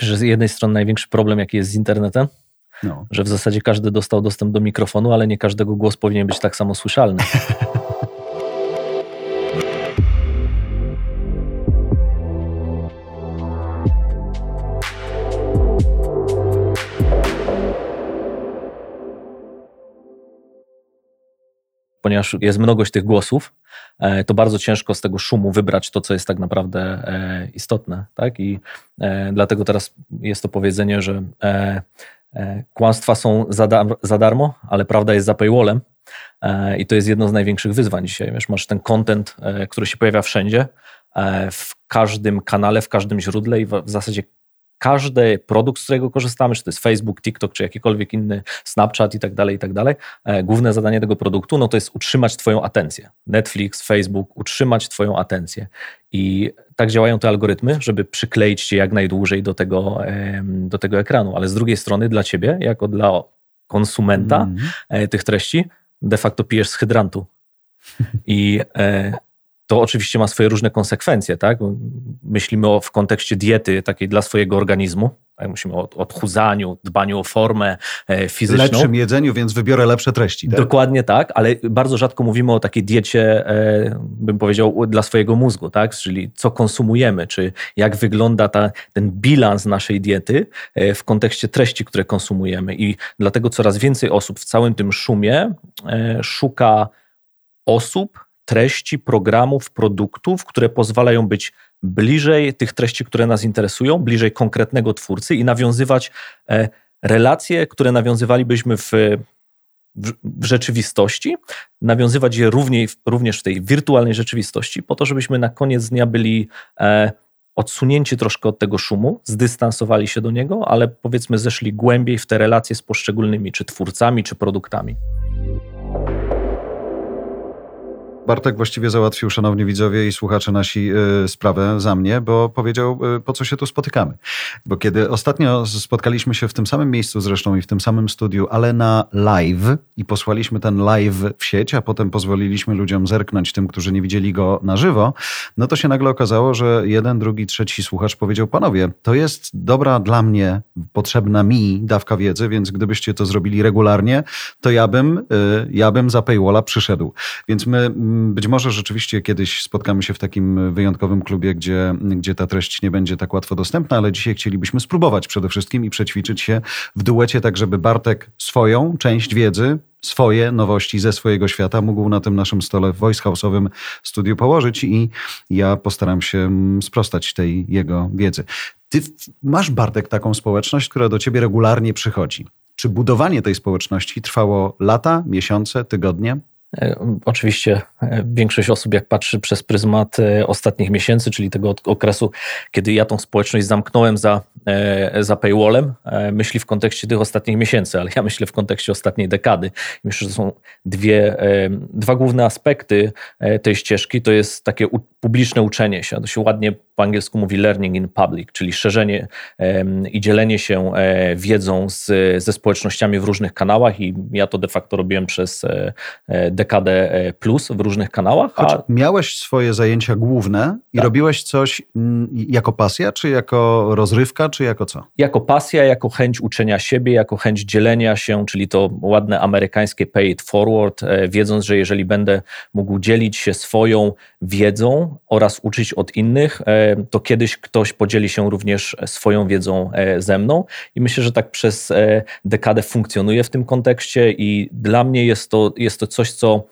Wiesz, z jednej strony największy problem, jaki jest z internetem, no. że w zasadzie każdy dostał dostęp do mikrofonu, ale nie każdego głos powinien być tak samo słyszalny. ponieważ jest mnogość tych głosów, e, to bardzo ciężko z tego szumu wybrać to, co jest tak naprawdę e, istotne. Tak? I e, dlatego teraz jest to powiedzenie, że kłamstwa są za, dar za darmo, ale prawda jest za paywallem. I to jest jedno z największych wyzwań dzisiaj. Wiesz, masz ten content, który się pojawia wszędzie, w każdym kanale, w każdym źródle i w zasadzie każdy produkt, z którego korzystamy, czy to jest Facebook, TikTok, czy jakikolwiek inny Snapchat i tak dalej, i tak dalej, e, główne zadanie tego produktu, no to jest utrzymać Twoją atencję. Netflix, Facebook, utrzymać Twoją atencję. I tak działają te algorytmy, żeby przykleić Cię jak najdłużej do tego, do tego ekranu. Ale z drugiej strony dla Ciebie, jako dla konsumenta mm. tych treści, de facto pijesz z hydrantu. I e, to oczywiście ma swoje różne konsekwencje, tak? Myślimy o, w kontekście diety takiej dla swojego organizmu. Tak? Myślimy o odchudzaniu, dbaniu o formę e, fizyczną. Lepszym jedzeniu, więc wybiorę lepsze treści. Tak? Dokładnie tak, ale bardzo rzadko mówimy o takiej diecie, e, bym powiedział, dla swojego mózgu, tak? Czyli co konsumujemy, czy jak wygląda ta, ten bilans naszej diety e, w kontekście treści, które konsumujemy. I dlatego coraz więcej osób w całym tym szumie szuka osób, treści, programów, produktów, które pozwalają być bliżej tych treści, które nas interesują, bliżej konkretnego twórcy i nawiązywać e, relacje, które nawiązywalibyśmy w, w, w rzeczywistości, nawiązywać je również, również w tej wirtualnej rzeczywistości, po to, żebyśmy na koniec dnia byli e, odsunięci troszkę od tego szumu, zdystansowali się do niego, ale powiedzmy zeszli głębiej w te relacje z poszczególnymi czy twórcami, czy produktami. Bartek właściwie załatwił, szanowni widzowie i słuchacze nasi, y, sprawę za mnie, bo powiedział, y, po co się tu spotykamy. Bo kiedy ostatnio spotkaliśmy się w tym samym miejscu zresztą i w tym samym studiu, ale na live i posłaliśmy ten live w sieć, a potem pozwoliliśmy ludziom zerknąć, tym, którzy nie widzieli go na żywo, no to się nagle okazało, że jeden, drugi, trzeci słuchacz powiedział, panowie, to jest dobra dla mnie, potrzebna mi dawka wiedzy, więc gdybyście to zrobili regularnie, to ja bym, y, ja bym za paywalla przyszedł. Więc my być może rzeczywiście kiedyś spotkamy się w takim wyjątkowym klubie, gdzie, gdzie ta treść nie będzie tak łatwo dostępna, ale dzisiaj chcielibyśmy spróbować przede wszystkim i przećwiczyć się w duecie, tak żeby Bartek swoją część wiedzy, swoje nowości ze swojego świata mógł na tym naszym stole Voice House'owym studiu położyć i ja postaram się sprostać tej jego wiedzy. Ty masz, Bartek, taką społeczność, która do ciebie regularnie przychodzi. Czy budowanie tej społeczności trwało lata, miesiące, tygodnie? E, oczywiście e, większość osób, jak patrzy przez pryzmat e, ostatnich miesięcy, czyli tego okresu, kiedy ja tą społeczność zamknąłem za, za paywallem, myśli w kontekście tych ostatnich miesięcy, ale ja myślę w kontekście ostatniej dekady. Myślę, że są dwie, dwa główne aspekty tej ścieżki. To jest takie publiczne uczenie się. To się ładnie po angielsku mówi learning in public, czyli szerzenie i dzielenie się wiedzą z, ze społecznościami w różnych kanałach i ja to de facto robiłem przez dekadę e, plus w różnych kanałach. Choć a... miałeś swoje zajęcia główne i tak. robiłeś coś mm, jako pasja, czy jako rozrywka, czy jako co? Jako pasja, jako chęć uczenia siebie, jako chęć dzielenia się, czyli to ładne amerykańskie pay it forward, e, wiedząc, że jeżeli będę mógł dzielić się swoją wiedzą oraz uczyć od innych, e, to kiedyś ktoś podzieli się również swoją wiedzą ze mną i myślę, że tak przez dekadę funkcjonuje w tym kontekście i dla mnie jest to, jest to coś, co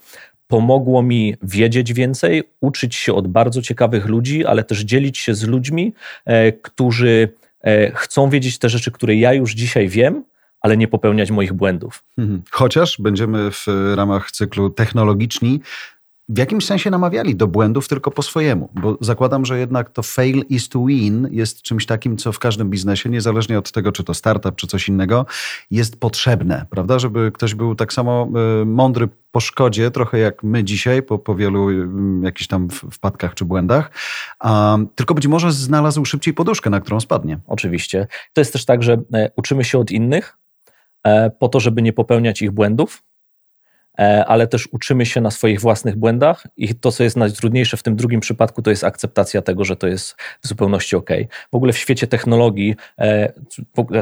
pomogło mi wiedzieć więcej, uczyć się od bardzo ciekawych ludzi, ale też dzielić się z ludźmi, e, którzy e, chcą wiedzieć te rzeczy, które ja już dzisiaj wiem, ale nie popełniać moich błędów. Mhm. Chociaż będziemy w ramach cyklu technologiczni w jakimś sensie namawiali do błędów tylko po swojemu, bo zakładam, że jednak to fail is to win jest czymś takim, co w każdym biznesie, niezależnie od tego, czy to startup, czy coś innego, jest potrzebne, prawda? Żeby ktoś był tak samo y, mądry po szkodzie, trochę jak my dzisiaj, po, po wielu y, jakichś tam wpadkach czy błędach, tylko być może znalazł szybciej poduszkę, na którą spadnie. Oczywiście. To jest też tak, że e, uczymy się od innych e, po to, żeby nie popełniać ich błędów, ale też uczymy się na swoich własnych błędach i to, co jest najtrudniejsze w tym drugim przypadku, to jest akceptacja tego, że to jest w zupełności ok. W ogóle w świecie technologii,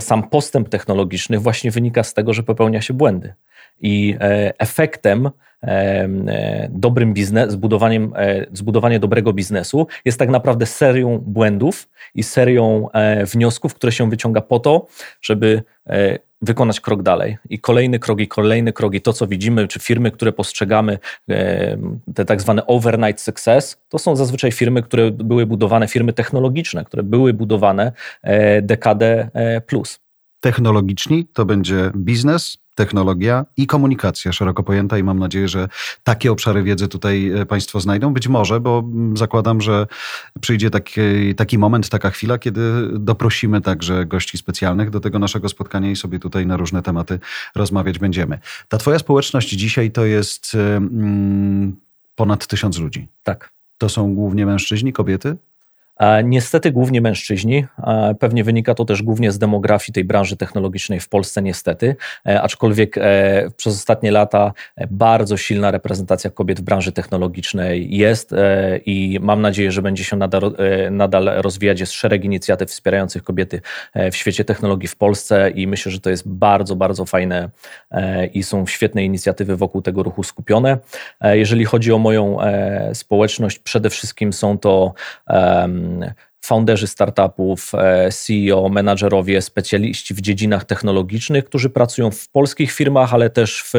sam postęp technologiczny właśnie wynika z tego, że popełnia się błędy. I efektem E, dobrym biznes, zbudowaniem, e, zbudowanie dobrego biznesu jest tak naprawdę serią błędów i serią e, wniosków, które się wyciąga po to, żeby wykonać krok dalej. I kolejny krok, i kolejny krok, i to, co widzimy, czy firmy, które postrzegamy, te tak zwane overnight success, to są zazwyczaj firmy, które były budowane, firmy technologiczne, które były budowane dekadę plus. Technologiczni to będzie biznes, technologia i komunikacja szeroko pojęta i mam nadzieję, że takie obszary wiedzy tutaj e, Państwo znajdą. Być może, bo mm, zakładam, że przyjdzie taki, taki moment, taka chwila, kiedy doprosimy także gości specjalnych do tego naszego spotkania i sobie tutaj na różne tematy rozmawiać będziemy. Ta Twoja społeczność dzisiaj to jest e, mm, ponad tysiąc ludzi. Tak. To są głównie mężczyźni, kobiety? Niestety głównie mężczyźni. Pewnie wynika to też głównie z demografii tej branży technologicznej w Polsce, niestety. E, aczkolwiek e, przez ostatnie lata e, bardzo silna reprezentacja kobiet w branży technologicznej jest i mam nadzieję, że będzie się nadal, nadal rozwijać. Jest szereg inicjatyw wspierających kobiety w świecie technologii w Polsce i myślę, że to jest bardzo, bardzo fajne i są świetne inicjatywy wokół tego ruchu skupione. Jeżeli chodzi o moją społeczność, przede wszystkim są to founderzy startupów, e, CEO, menadżerowie, specjaliści w dziedzinach technologicznych, którzy pracują w polskich firmach, ale też w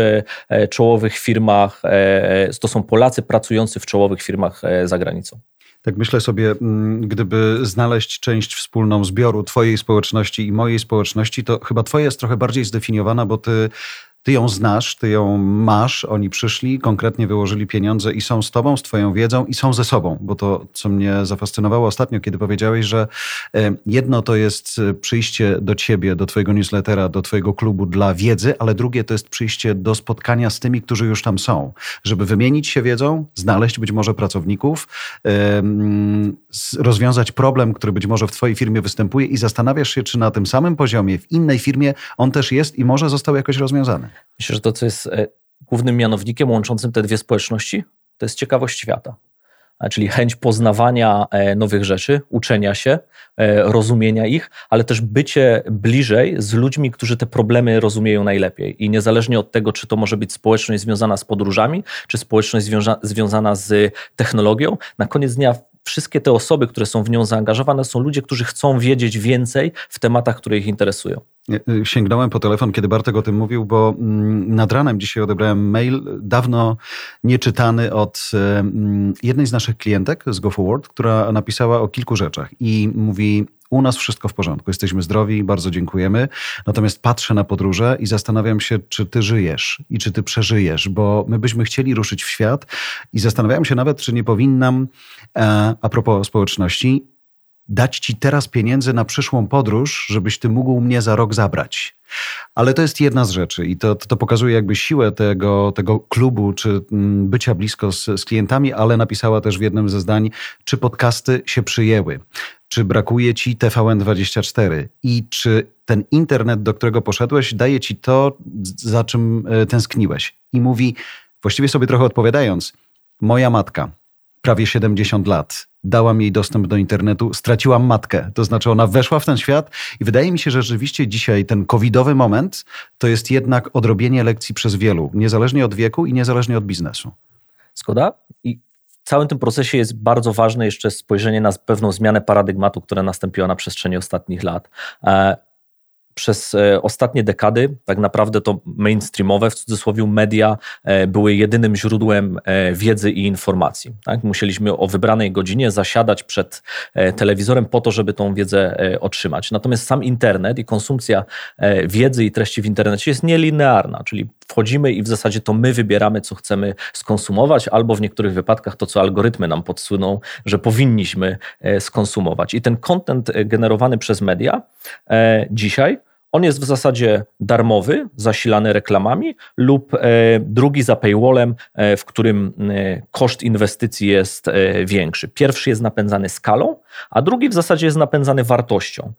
e, czołowych firmach. E, to są Polacy pracujący w czołowych firmach za granicą. Tak myślę sobie, mm, gdyby znaleźć część wspólną zbioru Twojej społeczności i mojej społeczności, to chyba Twoja jest trochę bardziej zdefiniowana, bo Ty ty ją znasz, ty ją masz, oni przyszli, konkretnie wyłożyli pieniądze i są z tobą, z twoją wiedzą i są ze sobą, bo to, co mnie zafascynowało ostatnio, kiedy powiedziałeś, że e, jedno to jest e, przyjście do ciebie, do twojego newslettera, do twojego klubu dla wiedzy, ale drugie to jest przyjście do spotkania z tymi, którzy już tam są, żeby wymienić się wiedzą, znaleźć być może pracowników, rozwiązać problem, który być może w twojej firmie występuje i zastanawiasz się, czy na tym samym poziomie w innej firmie on też jest i może został jakoś rozwiązany. Myślę, że to, co jest e, głównym mianownikiem łączącym te dwie społeczności, to jest ciekawość świata. Czyli chęć poznawania e, nowych rzeczy, uczenia się, e, rozumienia ich, ale też bycie bliżej z ludźmi, którzy te problemy rozumieją najlepiej. I niezależnie od tego, czy to może być społeczność związana z podróżami, czy społeczność związa związana z technologią, na koniec dnia wszystkie te osoby, które są w nią zaangażowane, są ludzie, którzy chcą wiedzieć więcej w tematach, które ich interesują. Y, sięgnąłem po telefon, kiedy Bartek o tym mówił, bo mm, nad ranem dzisiaj odebrałem mail dawno nieczytany od y, mm, jednej z naszych klientek z GoForward, która napisała o kilku rzeczach i mówi: u nas wszystko w porządku, jesteśmy zdrowi, bardzo dziękujemy. Natomiast patrzę na podróże i zastanawiam się, czy ty żyjesz i czy ty przeżyjesz, bo my byśmy chcieli ruszyć w świat i zastanawiam się nawet, czy nie powinnam, e, a propos społeczności, dać ci teraz pieniędzy na przyszłą podróż, żebyś ty mógł mnie za rok zabrać. Ale to jest jedna z rzeczy i to, to pokazuje jakby siłę tego, tego klubu, czy mm, bycia blisko z, z klientami, ale napisała też w jednym ze zdań, czy podcasty się przyjęły, czy brakuje ci TVN24 i czy ten internet, do którego poszedłeś, daje ci to, za czym e, tęskniłeś. I mówi, właściwie sobie trochę odpowiadając, moja matka, prawie 70 lat, dałam jej dostęp do internetu, straciłam matkę. To znaczy ona weszła w ten świat i wydaje mi się, że rzeczywiście dzisiaj ten covidowy moment to jest jednak odrobienie lekcji przez wielu, niezależnie od wieku i niezależnie od biznesu. Zgoda? I w całym tym procesie jest bardzo ważne jeszcze spojrzenie na pewną zmianę paradygmatu, która nastąpiła na przestrzeni ostatnich lat. Przez e, ostatnie dekady tak naprawdę to mainstreamowe, w cudzysłowie media, e, były jedynym źródłem e, wiedzy i informacji. Tak? Musieliśmy o wybranej godzinie zasiadać przed telewizorem po to, żeby tą wiedzę otrzymać. Natomiast sam internet i konsumpcja wiedzy i treści w internecie jest nielinearna, czyli wchodzimy i w zasadzie to my wybieramy, co chcemy skonsumować, albo w niektórych wypadkach to, co algorytmy nam podsuną, że powinniśmy skonsumować. I ten content generowany przez media dzisiaj on jest w zasadzie darmowy, zasilany reklamami, lub e, drugi za paywallem, e, w którym e, koszt inwestycji jest większy. Pierwszy jest napędzany skalą, a drugi w zasadzie jest napędzany wartością.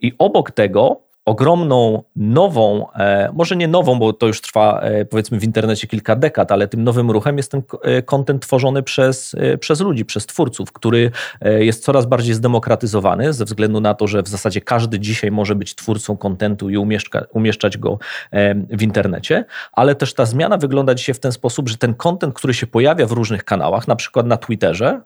I obok tego ogromną, nową, e, może nie nową, bo to już trwa e, powiedzmy w internecie kilka dekad, ale tym nowym ruchem jest ten kontent tworzony przez, przez ludzi, przez twórców, który jest coraz bardziej zdemokratyzowany ze względu na to, że w zasadzie każdy dzisiaj może być twórcą kontentu i umieszka, umieszczać go w internecie, ale też ta zmiana wygląda dzisiaj w ten sposób, że ten kontent, który się pojawia w różnych kanałach, na przykład na Twitterze,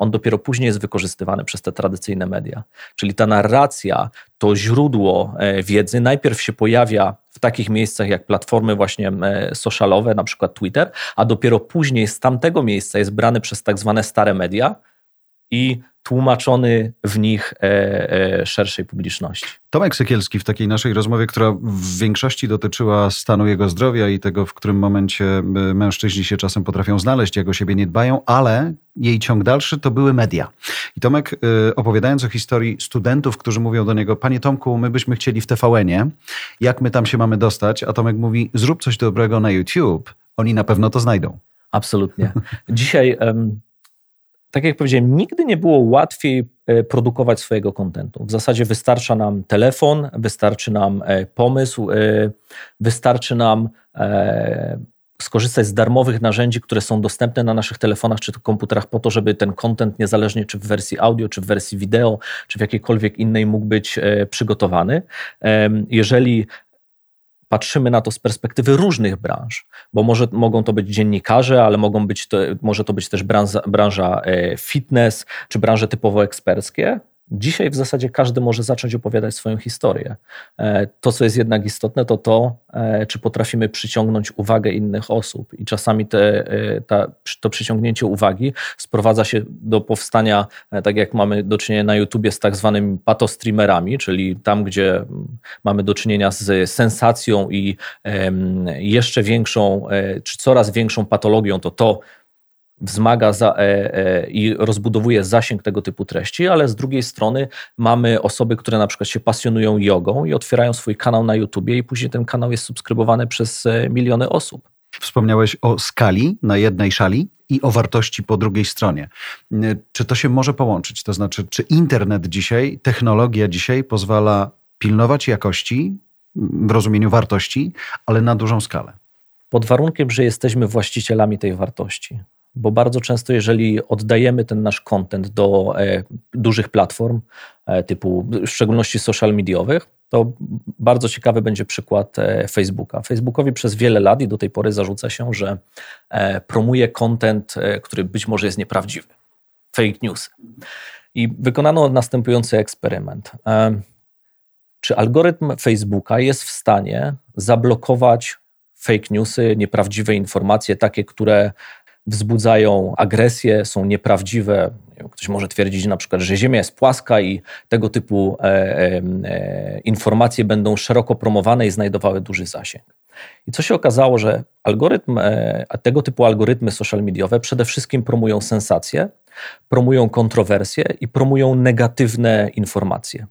on dopiero później jest wykorzystywany przez te tradycyjne media. Czyli ta narracja, to źródło e, wiedzy najpierw się pojawia w takich miejscach jak platformy właśnie e, socialowe, na przykład Twitter, a dopiero później z tamtego miejsca jest brany przez tak zwane stare media i tłumaczony w nich e, e, szerszej publiczności. Tomek Sekielski w takiej naszej rozmowie, która w większości dotyczyła stanu jego zdrowia i tego, w którym momencie e, mężczyźni się czasem potrafią znaleźć, jak o siebie nie dbają, ale jej ciąg dalszy to były media. I Tomek opowiadając o historii studentów, którzy mówią do niego, panie Tomku, my byśmy chcieli w TVN-ie, jak my tam się mamy dostać? A Tomek mówi, zrób coś dobrego na YouTube, oni na pewno to znajdą. Absolutnie. Dzisiaj... Um tak jak powiedziałem, nigdy nie było łatwiej e, produkować swojego kontentu. W zasadzie wystarcza nam telefon, wystarczy nam e, pomysł, e, wystarczy nam skorzystać z darmowych narzędzi, które są dostępne na naszych telefonach czy komputerach po to, żeby ten kontent, niezależnie czy w wersji audio, czy w wersji wideo, czy w jakiejkolwiek innej mógł być przygotowany. Jeżeli patrzymy na to z perspektywy różnych branż, bo może, mogą to być dziennikarze, ale mogą być to, może to być też branża, branża e, fitness czy branże typowo eksperckie. Dzisiaj w zasadzie każdy może zacząć opowiadać swoją historię. E, to, co jest jednak istotne, to to, e, czy potrafimy przyciągnąć uwagę innych osób. I czasami te, e, ta, to przyciągnięcie uwagi sprowadza się do powstania, tak jak mamy do czynienia na YouTubie, z tak zwanymi patostreamerami, czyli tam, gdzie mamy do czynienia z sensacją i jeszcze większą, czy coraz większą patologią, to to, wzmaga za, e, e, i rozbudowuje zasięg tego typu treści, ale z drugiej strony mamy osoby, które na przykład się pasjonują jogą i otwierają swój kanał na YouTubie i później ten kanał jest subskrybowany przez e, miliony osób. Wspomniałeś o skali na jednej szali i o wartości po drugiej stronie. Czy to się może połączyć? To znaczy, czy internet dzisiaj, technologia dzisiaj pozwala pilnować jakości w rozumieniu wartości, ale na dużą skalę? Pod warunkiem, że jesteśmy właścicielami tej wartości bo bardzo często, jeżeli oddajemy ten nasz content do e, dużych platform, e, typu w szczególności social mediowych, to bardzo ciekawy będzie przykład e, Facebooka. Facebookowi przez wiele lat i do tej pory zarzuca się, że e, promuje content, e, który być może jest nieprawdziwy. Fake news. I wykonano następujący eksperyment. E, czy algorytm Facebooka jest w stanie zablokować fake newsy, nieprawdziwe informacje, takie, które wzbudzają agresję, są nieprawdziwe. Ktoś może twierdzić na przykład, że Ziemia jest płaska i tego typu e, e, e, informacje będą szeroko promowane i znajdowały duży zasięg. I co się okazało, że algorytm, e, tego typu algorytmy social mediowe przede wszystkim promują sensacje, promują kontrowersje i promują negatywne informacje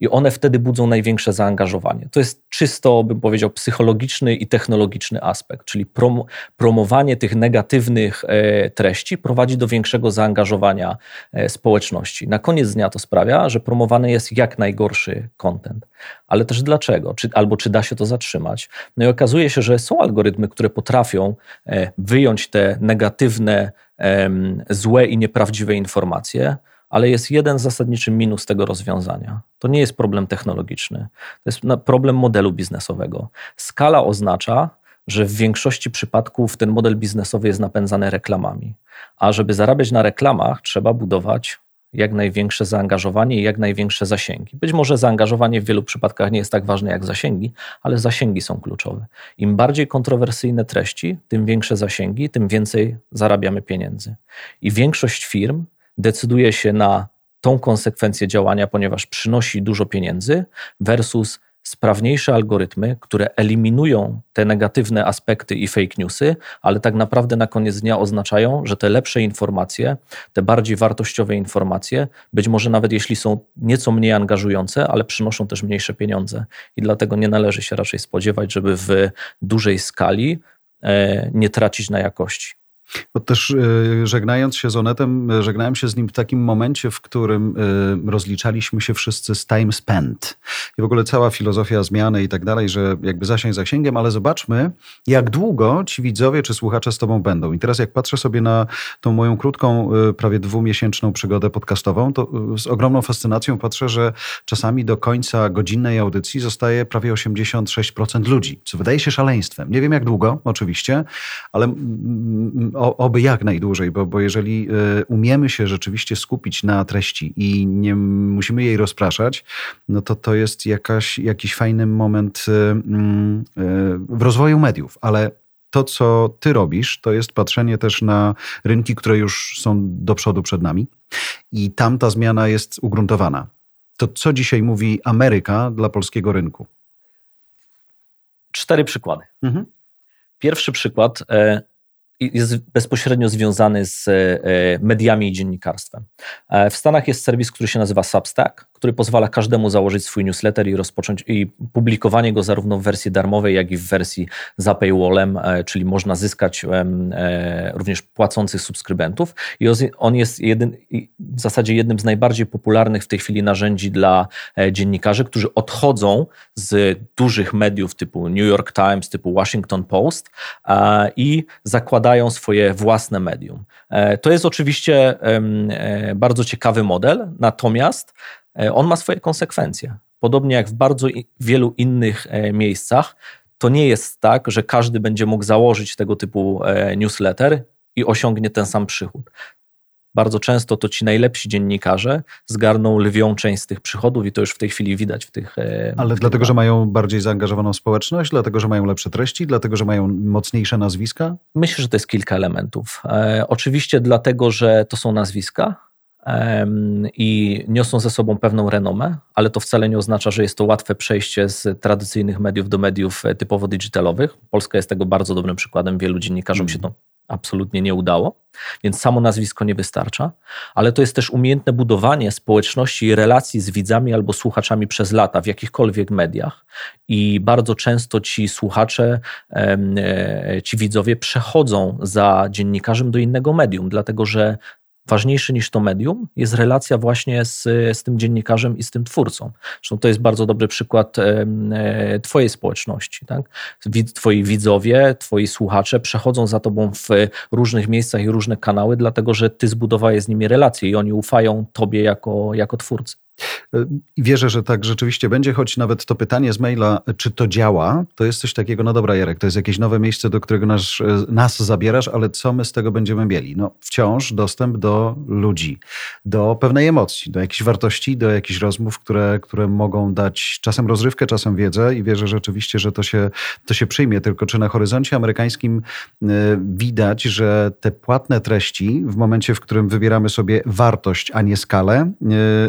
i one wtedy budzą największe zaangażowanie. To jest czysto, bym powiedział, psychologiczny i technologiczny aspekt, czyli prom promowanie tych negatywnych e, treści prowadzi do większego zaangażowania e, społeczności. Na koniec dnia to sprawia, że promowany jest jak najgorszy content. Ale też dlaczego? Czy, albo czy da się to zatrzymać? No i okazuje się, że są algorytmy, które potrafią e, wyjąć te negatywne, złe i nieprawdziwe informacje, ale jest jeden zasadniczy minus tego rozwiązania. To nie jest problem technologiczny, to jest problem modelu biznesowego. Skala oznacza, że w większości przypadków ten model biznesowy jest napędzany reklamami. A żeby zarabiać na reklamach, trzeba budować jak największe zaangażowanie i jak największe zasięgi. Być może zaangażowanie w wielu przypadkach nie jest tak ważne jak zasięgi, ale zasięgi są kluczowe. Im bardziej kontrowersyjne treści, tym większe zasięgi, tym więcej zarabiamy pieniędzy. I większość firm decyduje się na tą konsekwencję działania, ponieważ przynosi dużo pieniędzy, versus sprawniejsze algorytmy, które eliminują te negatywne aspekty i fake newsy, ale tak naprawdę na koniec dnia oznaczają, że te lepsze informacje, te bardziej wartościowe informacje, być może nawet jeśli są nieco mniej angażujące, ale przynoszą też mniejsze pieniądze. I dlatego nie należy się raczej spodziewać, żeby w dużej skali e, nie tracić na jakości. Bo też y, żegnając się z Onetem, y, żegnałem się z nim w takim momencie, w którym y, rozliczaliśmy się wszyscy z time spent. I w ogóle cała filozofia zmiany i tak dalej, że jakby zasięg zasięgiem, ale zobaczmy, jak długo ci widzowie czy słuchacze z tobą będą. I teraz jak patrzę sobie na tą moją krótką, prawie dwumiesięczną przygodę podcastową, to z ogromną fascynacją patrzę, że czasami do końca godzinnej audycji zostaje prawie 86% ludzi, co wydaje się szaleństwem. Nie wiem jak długo, oczywiście, ale oby jak najdłużej, bo, bo jeżeli y, umiemy się rzeczywiście skupić na treści i nie musimy jej rozpraszać, no to to jest jakaś, jakiś fajny moment mm, w rozwoju mediów, ale to, co ty robisz, to jest patrzenie też na rynki, które już są do przodu przed nami i tam ta zmiana jest ugruntowana. To co dzisiaj mówi Ameryka dla polskiego rynku? Cztery przykłady. Mhm. Pierwszy przykład e, jest bezpośrednio związany z e, mediami i dziennikarstwem. E, w Stanach jest serwis, który się nazywa Substack, który pozwala każdemu założyć swój newsletter i rozpocząć i publikowanie go zarówno w wersji darmowej, jak i w wersji za paywallem, e, czyli można zyskać również płacących subskrybentów. I on jest jedyn, w zasadzie jednym z najbardziej popularnych w tej chwili narzędzi dla dziennikarzy, którzy odchodzą z dużych mediów typu New York Times, typu Washington Post i zakładają swoje własne medium. E, to jest oczywiście e, bardzo ciekawy model, natomiast e, on ma swoje konsekwencje. Podobnie jak w bardzo wielu innych miejscach, to nie jest tak, że każdy będzie mógł założyć tego typu newsletter i osiągnie ten sam przychód bardzo często to ci najlepsi dziennikarze zgarną lwią część z tych przychodów i to już w tej chwili widać w tych. E, Ale w dlatego, że mają bardziej zaangażowaną społeczność, dlatego, że mają lepsze treści, dlatego, że mają mocniejsze nazwiska? Myślę, że to jest kilka elementów. E, oczywiście dlatego, że to są nazwiska, i niosą ze sobą pewną renomę, ale to wcale nie oznacza, że jest to łatwe przejście z tradycyjnych mediów do mediów e, typowo digitalowych. Polska jest tego bardzo dobrym przykładem. Wielu dziennikarzom się to absolutnie nie udało, więc samo nazwisko nie wystarcza, ale to jest też umiejętne budowanie społeczności i relacji z widzami albo słuchaczami przez lata w jakichkolwiek mediach. I bardzo często ci słuchacze, e, ci widzowie przechodzą za dziennikarzem do innego medium, dlatego że ważniejszy niż to medium jest relacja właśnie z, z tym dziennikarzem i z tym twórcą. Zresztą to jest bardzo dobry przykład e, Twojej społeczności. Tak? Twoi widzowie, Twoi słuchacze przechodzą za Tobą w różnych miejscach i różne kanały, dlatego że Ty zbudowałeś z nimi relacje i oni ufają Tobie jako, jako twórcy. I wierzę, że tak rzeczywiście będzie, choć nawet to pytanie z maila, czy to działa, to jest coś takiego, no dobra Jarek, to jest jakieś nowe miejsce, do którego nas, nas zabierasz, ale co my z tego będziemy mieli? No wciąż dostęp do ludzi, do pewnej emocji, do jakichś wartości, do jakichś rozmów, które, które mogą dać czasem rozrywkę, czasem wiedzę i wierzę rzeczywiście, że to się, to się przyjmie. Tylko czy na horyzoncie amerykańskim y, widać, że te płatne treści w momencie, w którym wybieramy sobie wartość, a nie skalę, y,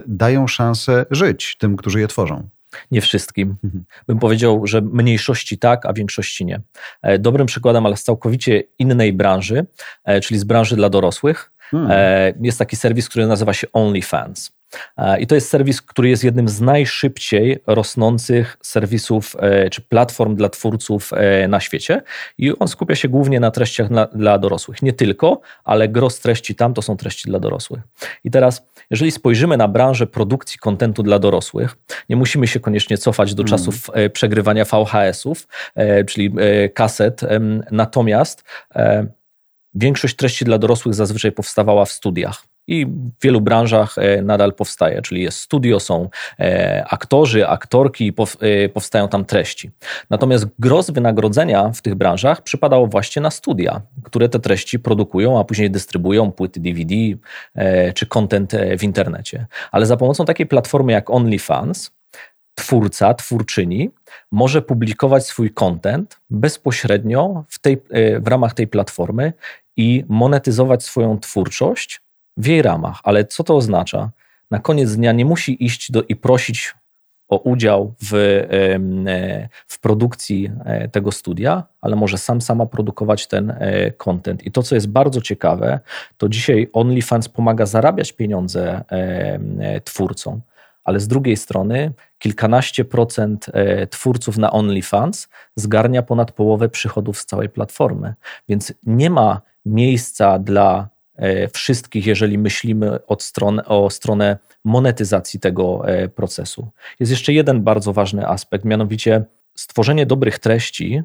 dają szansę żyć tym, którzy je tworzą. Nie wszystkim. Mhm. Bym powiedział, że mniejszości tak, a większości nie. E, dobrym przykładem, ale z całkowicie innej branży, e, czyli z branży dla dorosłych, hmm. E, jest taki serwis, który nazywa się OnlyFans. E, I to jest serwis, który jest jednym z najszybciej rosnących serwisów e, czy platform dla twórców e, na świecie. I on skupia się głównie na treściach dla, dla dorosłych. Nie tylko, ale gros treści tam to są treści dla dorosłych. I teraz, jeżeli spojrzymy na branżę produkcji kontentu dla dorosłych, nie musimy się koniecznie cofać do mm. czasów przegrywania VHS-ów, czyli kaset. Natomiast większość treści dla dorosłych zazwyczaj powstawała w studiach i w wielu branżach e, nadal powstaje, czyli jest studio, są e, aktorzy, aktorki e, powstają tam treści. Natomiast gros wynagrodzenia w tych branżach przypadało właśnie na studia, które te treści produkują, a później dystrybuują płyty DVD czy content w internecie. Ale za pomocą takiej platformy jak OnlyFans, twórca, twórczyni może publikować swój content bezpośrednio w, tej, w ramach tej platformy i monetyzować swoją twórczość w jej ramach. Ale co to oznacza? Na koniec dnia nie musi iść do, i prosić o udział w, e, w produkcji e, tego studia, ale może sam sama produkować ten e, content. I to, co jest bardzo ciekawe, to dzisiaj OnlyFans pomaga zarabiać pieniądze twórcom, ale z drugiej strony kilkanaście procent twórców na OnlyFans zgarnia ponad połowę przychodów z całej platformy. Więc nie ma miejsca dla wszystkich, jeżeli myślimy od strony, o stronę monetyzacji tego e, procesu. Jest jeszcze jeden bardzo ważny aspekt, mianowicie stworzenie dobrych treści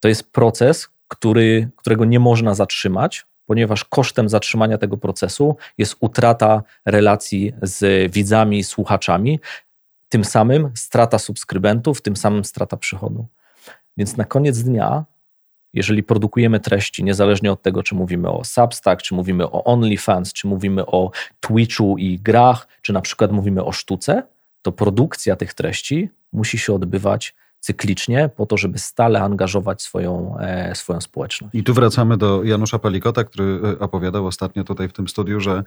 to jest proces, który, którego nie można zatrzymać, ponieważ kosztem zatrzymania tego procesu jest utrata relacji z widzami, słuchaczami, tym samym strata subskrybentów, tym samym strata przychodu. Więc na koniec dnia, jeżeli produkujemy treści, niezależnie od tego, czy mówimy o Substack, czy mówimy o OnlyFans, czy mówimy o Twitchu i grach, czy na przykład mówimy o sztuce, to produkcja tych treści musi się odbywać cyklicznie, po to, żeby stale angażować swoją, e, swoją społeczność. I tu wracamy do Janusza Palikota, który e, opowiadał ostatnio tutaj w tym studiu, że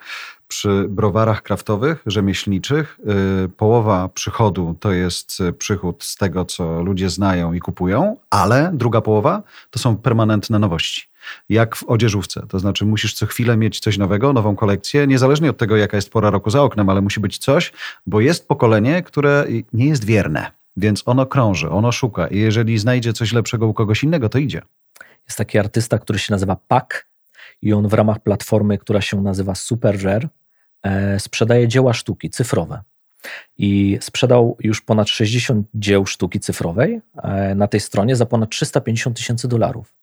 przy browarach kraftowych, rzemieślniczych, e, połowa przychodu to jest przychód z tego, co ludzie znają i kupują, ale druga połowa to są permanentne nowości jak w odzieżówce. To znaczy, musisz co chwilę mieć coś nowego, nową kolekcję, niezależnie od tego, jaka jest pora roku za oknem, ale musi być coś, bo jest pokolenie, które nie jest wierne. Więc ono krąży, ono szuka i jeżeli znajdzie coś lepszego u kogoś innego, to idzie. Jest taki artysta, który się nazywa Pak i on w ramach platformy, która się nazywa Superger, e, sprzedaje dzieła sztuki cyfrowe. I sprzedał już ponad 60 dzieł sztuki cyfrowej e, na tej stronie za ponad 350 tysięcy dolarów.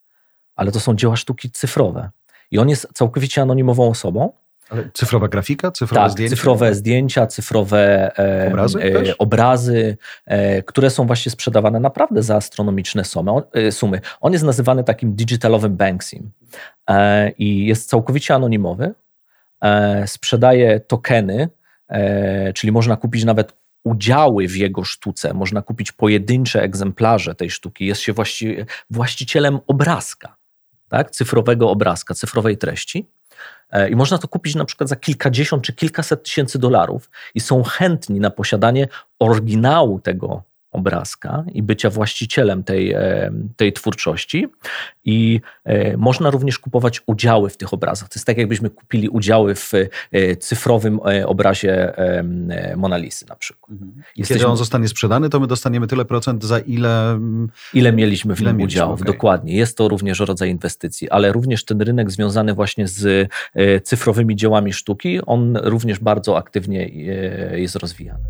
Ale to są dzieła sztuki cyfrowe. I on jest całkowicie anonimową osobą, ale cyfrowa grafika, cyfrowe tak, zdjęcia? cyfrowe zdjęcia, cyfrowe e, obrazy, e, obrazy e, które są właśnie sprzedawane naprawdę za astronomiczne sumy. On, e, sumy. On jest nazywany takim digitalowym Banksym e, i jest całkowicie anonimowy. E, sprzedaje tokeny, czyli można kupić nawet udziały w jego sztuce, można kupić pojedyncze egzemplarze tej sztuki. Jest się właści właścicielem obrazka, tak? cyfrowego obrazka, cyfrowej treści. E, I można to kupić na przykład za kilkadziesiąt czy kilkaset tysięcy dolarów i są chętni na posiadanie oryginału tego obrazka i bycia właścicielem tej, e, tej twórczości. I e, można również kupować udziały w tych obrazach. To jest tak, jakbyśmy kupili udziały w e, cyfrowym obrazie Monalisy na przykład. Mhm. Jesteśmy... Kiedy on zostanie sprzedany, to my dostaniemy tyle procent, za ile... Mm, ile mieliśmy w ile nim udziałów. Okay. Dokładnie. Jest to również rodzaj inwestycji, ale również ten rynek związany właśnie z cyfrowymi dziełami sztuki, on również bardzo aktywnie jest rozwijany.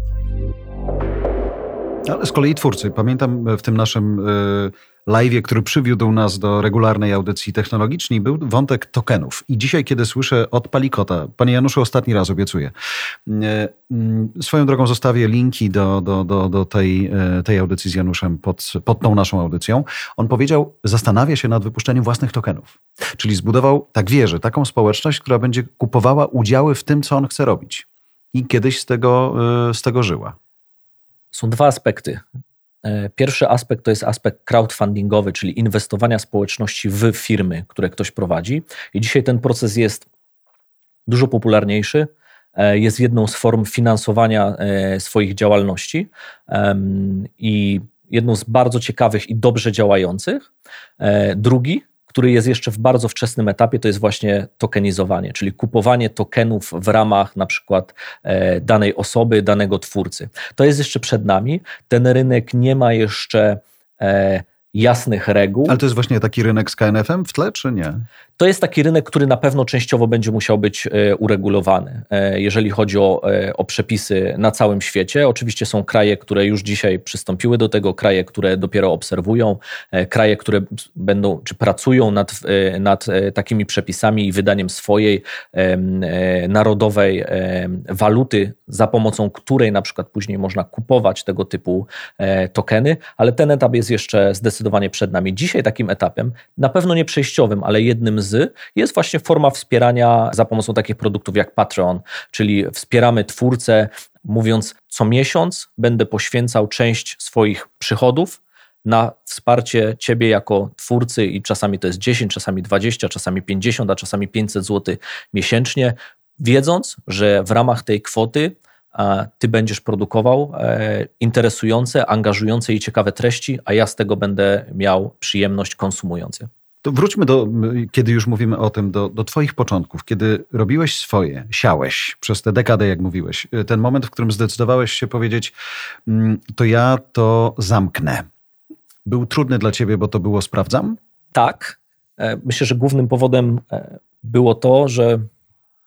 Ale z kolei twórcy. Pamiętam w tym naszym e, live, który przywiódł nas do regularnej audycji technologicznej, był wątek tokenów. I dzisiaj, kiedy słyszę od Palikota, panie Januszu, ostatni raz obiecuję, e, swoją drogą zostawię linki do, do, do, do tej, e, tej audycji z Januszem pod, pod tą naszą audycją. On powiedział, zastanawia się nad wypuszczeniem własnych tokenów. Czyli zbudował, tak wierzę, taką społeczność, która będzie kupowała udziały w tym, co on chce robić. I kiedyś z tego, z tego żyła. Są dwa aspekty. E, pierwszy aspekt to jest aspekt crowdfundingowy, czyli inwestowania społeczności w firmy, które ktoś prowadzi. I dzisiaj ten proces jest dużo popularniejszy. E, jest jedną z form finansowania e, swoich działalności i jedną z bardzo ciekawych i dobrze działających. Drugi który jest jeszcze w bardzo wczesnym etapie, to jest właśnie tokenizowanie, czyli kupowanie tokenów w ramach na przykład e, danej osoby, danego twórcy. To jest jeszcze przed nami. Ten rynek nie ma jeszcze e, jasnych reguł. Ale to jest właśnie taki rynek z KNF-em w tle, czy nie? To jest taki rynek, który na pewno częściowo będzie musiał być e, uregulowany, e, jeżeli chodzi o, e, o przepisy na całym świecie. Oczywiście są kraje, które już dzisiaj przystąpiły do tego, kraje, które dopiero obserwują, kraje, które będą czy pracują nad, nad takimi przepisami i wydaniem swojej narodowej waluty, za pomocą której na przykład później można kupować tego typu tokeny, ale ten etap jest jeszcze zdecydowanie przed nami. Dzisiaj takim etapem, na pewno nie przejściowym, ale jednym z, jest właśnie forma wspierania za pomocą takich produktów jak Patreon, czyli wspieramy twórcę, mówiąc co miesiąc będę poświęcał część swoich przychodów na wsparcie ciebie jako twórcy i czasami to jest 10, czasami 20, czasami 50, a czasami 500 zł miesięcznie, wiedząc, że w ramach tej kwoty ty będziesz produkował e, interesujące, angażujące i ciekawe treści, a ja z tego będę miał przyjemność konsumując je. To wróćmy do, kiedy już mówimy o tym, do, do Twoich początków, kiedy robiłeś swoje, siałeś przez tę dekadę, jak mówiłeś. Ten moment, w którym zdecydowałeś się powiedzieć, mm, to ja to zamknę. Był trudny dla Ciebie, bo to było sprawdzam? Tak. E, myślę, że głównym powodem e, było to, że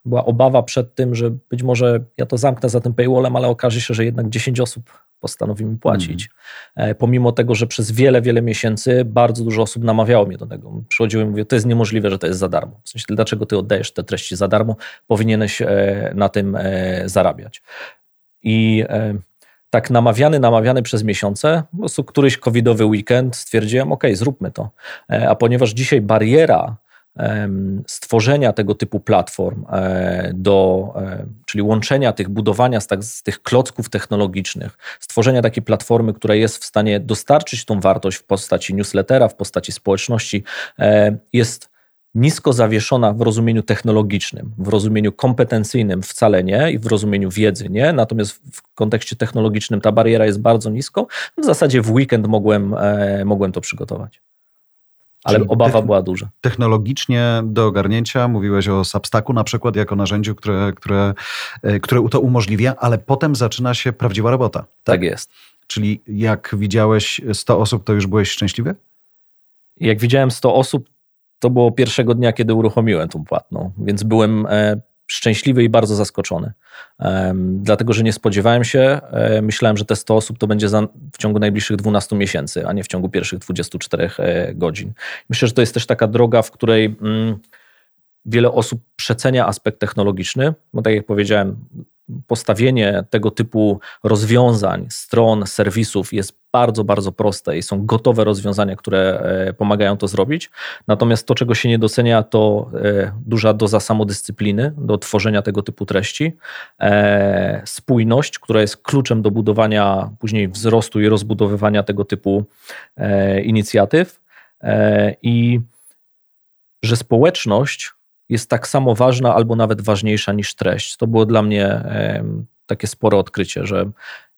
była obawa przed tym, że być może ja to zamknę za tym paywallem, ale okaże się, że jednak 10 osób postanowi mi płacić. Mm. Pomimo tego, że przez wiele, wiele miesięcy bardzo dużo osób namawiało mnie do tego. Przychodziły i mówiły, to jest niemożliwe, że to jest za darmo. W sensie, dlaczego ty oddajesz te treści za darmo? Powinieneś e, na tym zarabiać. I tak namawiany, namawiany przez miesiące, po prostu któryś covidowy weekend stwierdziłem, ok, zróbmy to. A ponieważ dzisiaj bariera stworzenia tego typu platform, e, do, e, czyli łączenia tych, budowania z, tak, z tych klocków technologicznych, stworzenia takiej platformy, która jest w stanie dostarczyć tą wartość w postaci newslettera, w postaci społeczności, e, jest nisko zawieszona w rozumieniu technologicznym, w rozumieniu kompetencyjnym wcale nie i w rozumieniu wiedzy nie, natomiast w kontekście technologicznym ta bariera jest bardzo nisko. W zasadzie w weekend mogłem, mogłem to przygotować. Ale Czyli obawa była duża. Technologicznie do ogarnięcia mówiłeś o Substacku na przykład jako narzędziu, które, które, e, które to umożliwia, ale potem zaczyna się prawdziwa robota. Tak, tak jest. Czyli jak widziałeś 100 osób, to już byłeś szczęśliwy? Jak widziałem 100 osób, to było pierwszego dnia, kiedy uruchomiłem tą płatną, więc byłem e, szczęśliwy i bardzo zaskoczony. Dlatego, że nie spodziewałem się, e, myślałem, że te 100 osób to będzie w ciągu najbliższych 12 miesięcy, a nie w ciągu pierwszych 24 e, godzin. Myślę, że to jest też taka droga, w której mm, wiele osób przecenia aspekt technologiczny, bo tak jak powiedziałem, postawienie tego typu rozwiązań, stron, serwisów jest bardzo, bardzo proste i są gotowe rozwiązania, które e, pomagają to zrobić. Natomiast to, czego się nie docenia, to e, duża doza samodyscypliny do tworzenia tego typu treści, e, spójność, która jest kluczem do budowania później wzrostu i rozbudowywania tego typu inicjatyw i że społeczność jest tak samo ważna albo nawet ważniejsza niż treść. To było dla mnie takie spore odkrycie, że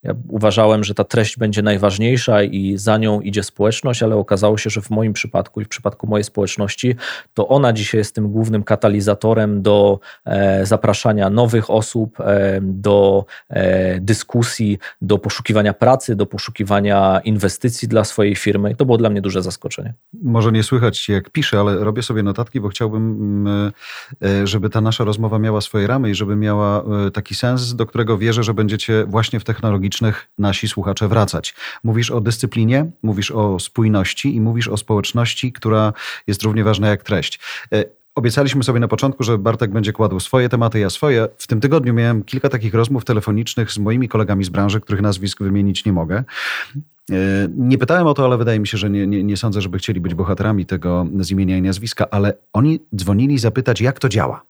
ja uważałem, że ta treść będzie najważniejsza i za nią idzie społeczność, ale okazało się, że w moim przypadku i w przypadku mojej społeczności, to ona dzisiaj jest tym głównym katalizatorem do e, zapraszania nowych osób, e, do e, dyskusji, do poszukiwania pracy, do poszukiwania inwestycji dla swojej firmy. I to było dla mnie duże zaskoczenie. Może nie słychać, jak piszę, ale robię sobie notatki, bo chciałbym, mm, e, żeby ta nasza rozmowa miała swoje ramy i żeby miała e, taki sens, do którego wierzę, że będziecie właśnie w technologii nasi słuchacze wracać. Mówisz o dyscyplinie, mówisz o spójności i mówisz o społeczności, która jest równie ważna jak treść. E, obiecaliśmy sobie na początku, że Bartek będzie kładł swoje tematy, ja swoje. W tym tygodniu miałem kilka takich rozmów telefonicznych z moimi kolegami z branży, których nazwisk wymienić nie mogę. E, nie pytałem o to, ale wydaje mi się, że nie, nie, nie, sądzę, żeby chcieli być bohaterami tego z imienia i nazwiska, ale oni dzwonili zapytać, jak to działa.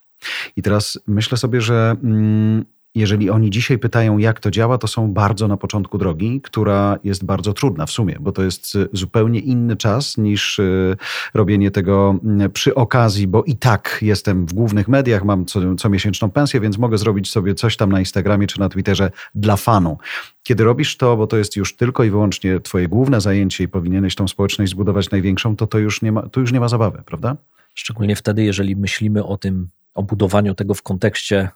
I teraz myślę sobie, że mm, jeżeli oni dzisiaj pytają, jak to działa, to są bardzo na początku drogi, która jest bardzo trudna w sumie, bo to jest y, zupełnie inny czas niż y, robienie tego mm, przy okazji, bo i tak jestem w głównych mediach, mam co, comiesięczną pensję, więc mogę zrobić sobie coś tam na Instagramie czy na Twitterze dla fanu. Kiedy robisz to, bo to jest już tylko i wyłącznie twoje główne zajęcie i powinieneś tą społeczność zbudować największą, to to już nie ma, to już nie ma zabawy, prawda? Szczególnie wtedy, jeżeli myślimy o tym, o budowaniu tego w kontekście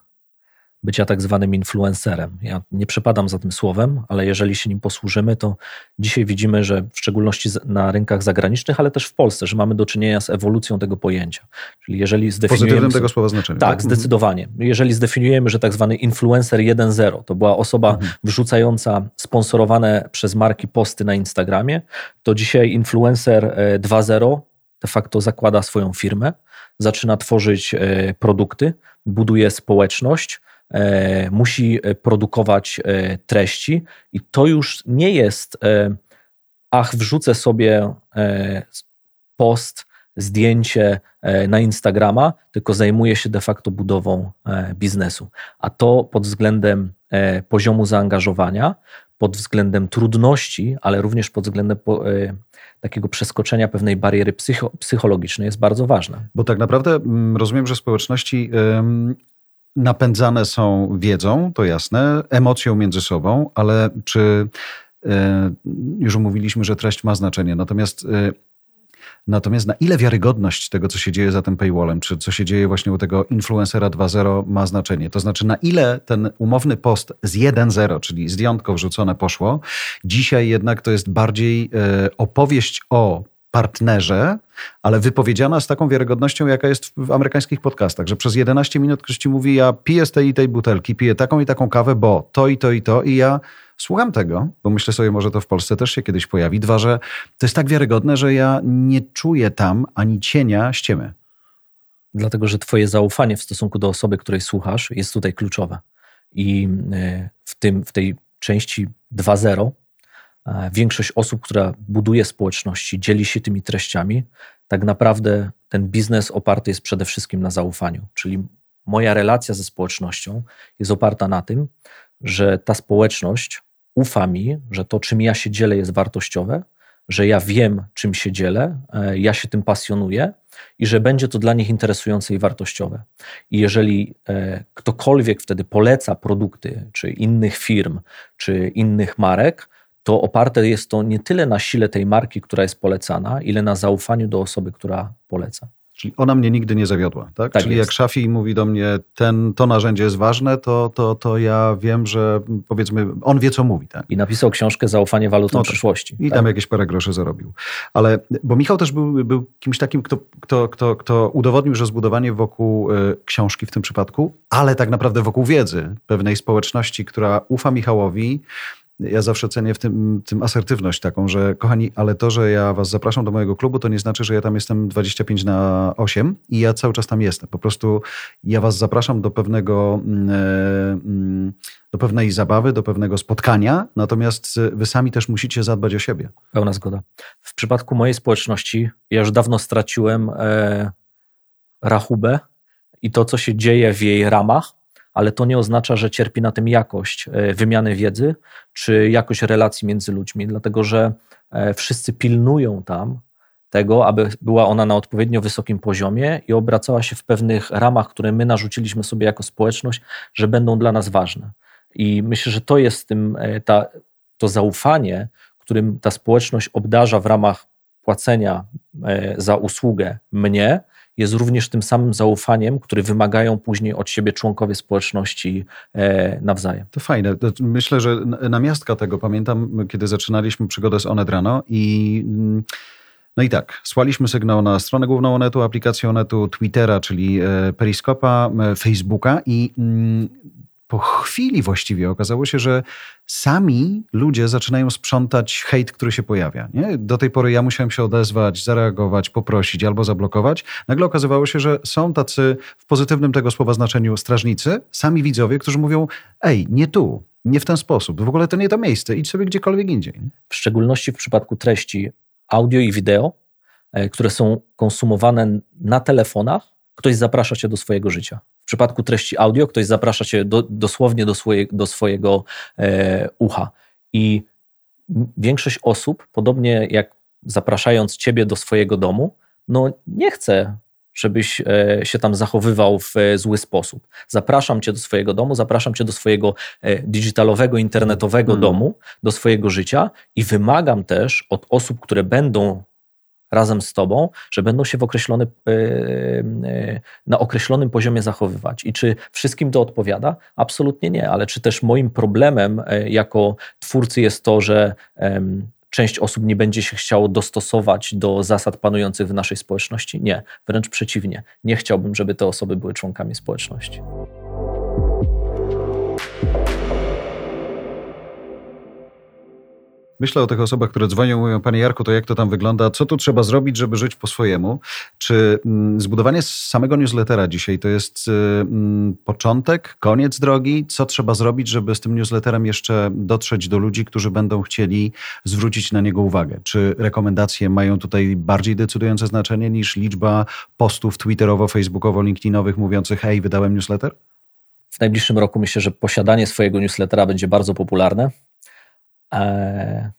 bycia tak zwanym influencerem. Ja nie przepadam za tym słowem, ale jeżeli się nim posłużymy, to dzisiaj widzimy, że w szczególności na rynkach zagranicznych, ale też w Polsce, że mamy do czynienia z ewolucją tego pojęcia. Czyli jeżeli zdefiniujemy... Pozytywnym tego słowa znaczeniu. Tak, tak? zdecydowanie. Jeżeli zdefiniujemy, że tak zwany influencer 1.0 to była osoba mhm. wrzucająca sponsorowane przez marki posty na Instagramie, to dzisiaj influencer 2.0 e, de facto zakłada swoją firmę, zaczyna tworzyć e, produkty, buduje społeczność, musi e, produkować e, treści i to już nie jest ach, wrzucę sobie post, zdjęcie na Instagrama, tylko zajmuje się de facto budową biznesu. A to pod względem poziomu zaangażowania, pod względem trudności, ale również pod względem takiego przeskoczenia pewnej bariery psycho, psychologicznej jest bardzo ważne. Bo tak naprawdę mm, rozumiem, że społeczności napędzane są wiedzą, to jasne, emocją między sobą, ale czy e, już mówiliśmy, że treść ma znaczenie, natomiast e, Natomiast na ile wiarygodność tego, co się dzieje za tym paywallem, czy co się dzieje właśnie u tego influencera 2.0 ma znaczenie? To znaczy, na ile ten umowny post z 1.0, czyli zdjątko wrzucone poszło, dzisiaj jednak to jest bardziej e, opowieść o partnerze, ale wypowiedziana z taką wiarygodnością, jaka jest w amerykańskich podcastach, że przez 11 minut ktoś ci mówi, ja piję z tej i tej butelki, piję taką i taką kawę, bo to i to i to i ja słucham tego, bo myślę sobie, może to w Polsce też się kiedyś pojawi. Dwa, że to jest tak wiarygodne, że ja nie czuję tam ani cienia ściemy. Dlatego, że twoje zaufanie w stosunku do osoby, której słuchasz, jest tutaj kluczowe. I e, w, tym, w tej części 2.0 e, większość osób, która buduje społeczności, dzieli się tymi treściami, tak naprawdę ten biznes oparty jest przede wszystkim na zaufaniu. Czyli moja relacja ze społecznością jest oparta na tym, że ta społeczność ufa mi, że to, czym ja się dzielę, jest wartościowe, że ja wiem, czym się dzielę, e, ja się tym pasjonuję i że będzie to dla nich interesujące i wartościowe. I jeżeli e, ktokolwiek wtedy poleca produkty, czy innych firm, czy innych marek, to oparte jest to nie tyle na sile tej marki, która jest polecana, ile na zaufaniu do osoby, która poleca. Czyli ona mnie nigdy nie zawiodła, tak? tak Czyli jest. jak Szafi mówi do mnie, ten, to narzędzie jest ważne, to, to, to ja wiem, że powiedzmy, on wie, co mówi, tak? I napisał książkę Zaufanie walutą no tak. przyszłości. I tak? tam jakieś parę groszy zarobił. Ale, bo Michał też był, był kimś takim, kto, kto, kto, kto udowodnił, że zbudowanie wokół y, książki w tym przypadku, ale tak naprawdę wokół wiedzy pewnej społeczności, która ufa Michałowi, ja zawsze cenię w tym, tym asertywność taką, że kochani, ale to, że ja was zapraszam do mojego klubu, to nie znaczy, że ja tam jestem 25 na 8 i ja cały czas tam jestem. Po prostu ja was zapraszam do pewnego, mm, e, mm, do pewnej zabawy, do pewnego spotkania, natomiast wy sami też musicie zadbać o siebie. Pełna zgoda. W przypadku mojej społeczności ja już dawno straciłem e, rachubę i to, co się dzieje w jej ramach, ale to nie oznacza, że cierpi na tym jakość e, wymiany wiedzy czy jakość relacji między ludźmi, dlatego że e, wszyscy pilnują tam tego, aby była ona na odpowiednio wysokim poziomie i obracała się w pewnych ramach, które my narzuciliśmy sobie jako społeczność, że będą dla nas ważne. I myślę, że to jest tym, e, ta, to zaufanie, którym ta społeczność obdarza w ramach płacenia za usługę mnie, jest również tym samym zaufaniem, który wymagają później od siebie członkowie społeczności e, nawzajem. To fajne. Myślę, że namiastka tego pamiętam, kiedy zaczynaliśmy przygodę z Onet rano i mm, no i tak, słaliśmy sygnał na stronę główną Onetu, aplikację Onetu, Twittera, czyli e, Periskopa, Facebooka i mm, po chwili właściwie okazało się, że sami ludzie zaczynają sprzątać hejt, który się pojawia. Nie? Do tej pory ja musiałem się odezwać, zareagować, poprosić albo zablokować. Nagle okazywało się, że są tacy w pozytywnym tego słowa znaczeniu strażnicy, sami widzowie, którzy mówią: Ej, nie tu, nie w ten sposób, w ogóle to nie to miejsce, idź sobie gdziekolwiek indziej. W szczególności w przypadku treści audio i wideo, e, które są konsumowane na telefonach, ktoś zaprasza cię do swojego życia. W przypadku treści audio ktoś zaprasza cię do, dosłownie do, swoje, do swojego e, ucha. I większość osób, podobnie jak zapraszając ciebie do swojego domu, no nie chce, żebyś e, się tam zachowywał w e, zły sposób. Zapraszam cię do swojego domu, zapraszam cię do swojego e, digitalowego, internetowego mm. domu, do swojego życia i wymagam też od osób, które będą razem z tobą, że będą się w określony, e, e, na określonym poziomie zachowywać. I czy wszystkim to odpowiada? Absolutnie nie, ale czy też moim problemem jako twórcy jest to, że część osób nie będzie się chciało dostosować do zasad panujących w naszej społeczności? Nie, wręcz przeciwnie. Nie chciałbym, żeby te osoby były członkami społeczności. Myślę o tych osobach, które dzwonią, mówią, Panie Jarku, to jak to tam wygląda? Co tu trzeba zrobić, żeby żyć po swojemu? Czy mm, zbudowanie samego newslettera dzisiaj to jest y, mm, początek, koniec drogi? Co trzeba zrobić, żeby z tym newsletterem jeszcze dotrzeć do ludzi, którzy będą chcieli zwrócić na niego uwagę? Czy rekomendacje mają tutaj bardziej decydujące znaczenie niż liczba postów twitterowo, facebookowo, linkedinowych mówiących, hej, wydałem newsletter? W najbliższym roku myślę, że posiadanie swojego newslettera będzie bardzo popularne. E,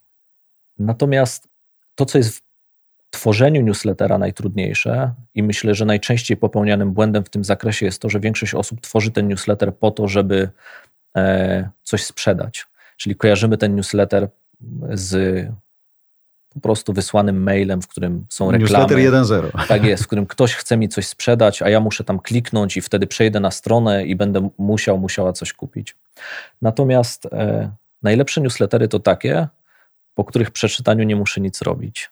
natomiast to, co jest w tworzeniu newslettera najtrudniejsze i myślę, że najczęściej popełnianym błędem w tym zakresie jest to, że większość osób tworzy ten newsletter po to, żeby e, coś sprzedać. Czyli kojarzymy ten newsletter z po prostu wysłanym mailem, w którym są reklamy. Newsletter 1.0. Tak jest, w którym ktoś chce mi coś sprzedać, a ja muszę tam kliknąć i wtedy przejdę na stronę i będę musiał, musiała coś kupić. Natomiast e, Najlepsze newslettery to takie, po których przeczytaniu nie muszę nic robić.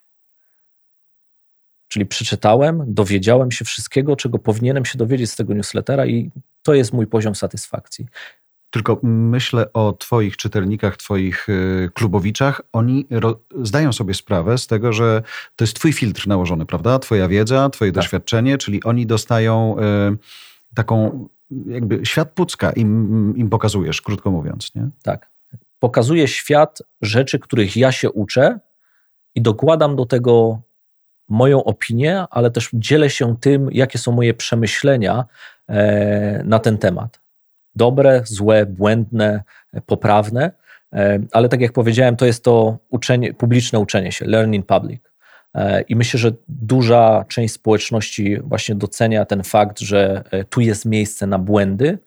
Czyli przeczytałem, dowiedziałem się wszystkiego, czego powinienem się dowiedzieć z tego newslettera, i to jest mój poziom satysfakcji. Tylko myślę o Twoich czytelnikach, Twoich y, klubowiczach. Oni zdają sobie sprawę z tego, że to jest Twój filtr nałożony, prawda? Twoja wiedza, Twoje tak. doświadczenie, czyli oni dostają y, taką, jakby świat pucka im, im pokazujesz, krótko mówiąc, nie? Tak. Pokazuję świat rzeczy, których ja się uczę i dokładam do tego moją opinię, ale też dzielę się tym, jakie są moje przemyślenia e, na ten temat dobre, złe, błędne, poprawne, e, ale tak jak powiedziałem, to jest to uczenie, publiczne uczenie się, learning public. E, I myślę, że duża część społeczności właśnie docenia ten fakt, że tu jest miejsce na błędy,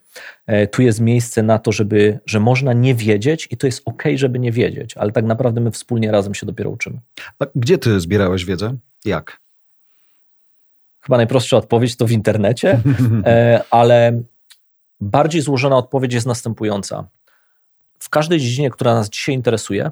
tu jest miejsce na to, żeby, że można nie wiedzieć i to jest ok, żeby nie wiedzieć, ale tak naprawdę my wspólnie razem się dopiero uczymy. A gdzie ty zbierałeś wiedzę? Jak? Chyba najprostsza odpowiedź to w internecie, ale Bardziej złożona odpowiedź jest następująca. W każdej dziedzinie, która nas dzisiaj interesuje,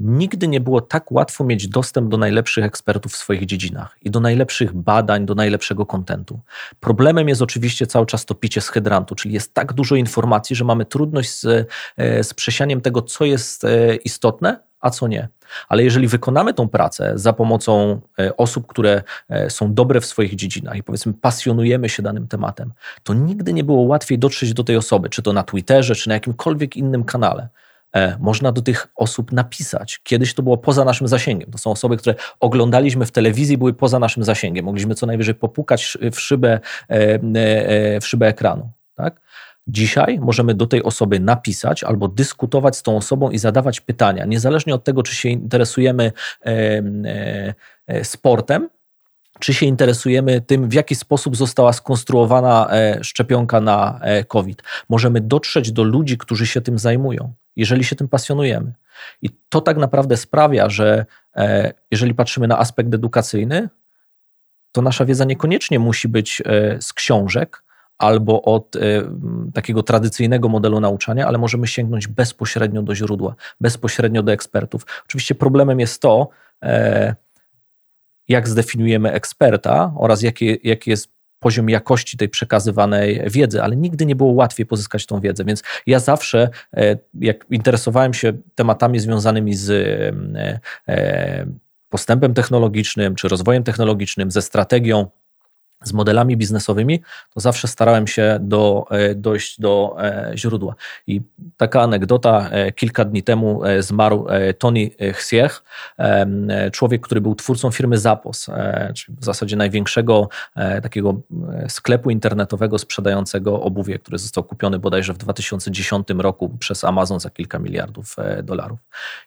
nigdy nie było tak łatwo mieć dostęp do najlepszych ekspertów w swoich dziedzinach i do najlepszych badań, do najlepszego kontentu. Problemem jest oczywiście cały czas to picie z hydrantu, czyli jest tak dużo informacji, że mamy trudność z, e, z przesianiem tego, co jest e, istotne, a co nie. Ale jeżeli wykonamy tą pracę za pomocą e, osób, które są dobre w swoich dziedzinach i powiedzmy pasjonujemy się danym tematem, to nigdy nie było łatwiej dotrzeć do tej osoby, czy to na Twitterze, czy na jakimkolwiek innym kanale. E, można do tych osób napisać. Kiedyś to było poza naszym zasięgiem. To są osoby, które oglądaliśmy w telewizji, były poza naszym zasięgiem. Mogliśmy co najwyżej popukać w szybę, w szybę ekranu. Tak? Dzisiaj możemy do tej osoby napisać albo dyskutować z tą osobą i zadawać pytania, niezależnie od tego, czy się interesujemy e, e, sportem, czy się interesujemy tym, w jaki sposób została skonstruowana e, szczepionka na COVID. Możemy dotrzeć do ludzi, którzy się tym zajmują, jeżeli się tym pasjonujemy. I to tak naprawdę sprawia, że jeżeli patrzymy na aspekt edukacyjny, to nasza wiedza niekoniecznie musi być z książek, albo od y, takiego tradycyjnego modelu nauczania, ale możemy sięgnąć bezpośrednio do źródła, bezpośrednio do ekspertów. Oczywiście problemem jest to, e, jak zdefiniujemy eksperta oraz jaki, jaki jest poziom jakości tej przekazywanej wiedzy, ale nigdy nie było łatwiej pozyskać tą wiedzę. Więc ja zawsze, e, jak interesowałem się tematami związanymi z e, postępem technologicznym czy rozwojem technologicznym, ze strategią, z modelami biznesowymi, to zawsze starałem się do, e, dojść do e, źródła. I taka anegdota, e, kilka dni temu zmarł Tony Hsieh, człowiek, który był twórcą firmy Zappos, czyli w zasadzie największego takiego sklepu internetowego sprzedającego obuwie, który został kupiony bodajże w 2010 roku przez Amazon za kilka miliardów dolarów.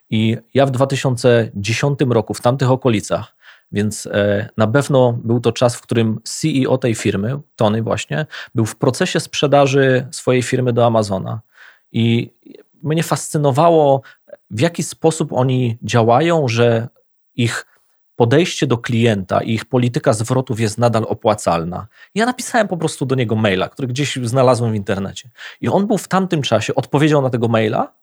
I ja w 2010 roku, w tamtych okolicach, więc e, na pewno był to czas, w którym CEO tej firmy, Tony właśnie, był w procesie sprzedaży swojej firmy do Amazona. I mnie fascynowało, w jaki sposób oni działają, że ich podejście do klienta i ich polityka zwrotów jest nadal opłacalna. Ja napisałem po prostu do niego maila, który gdzieś znalazłem w internecie. I on był w tamtym czasie, odpowiedział na tego maila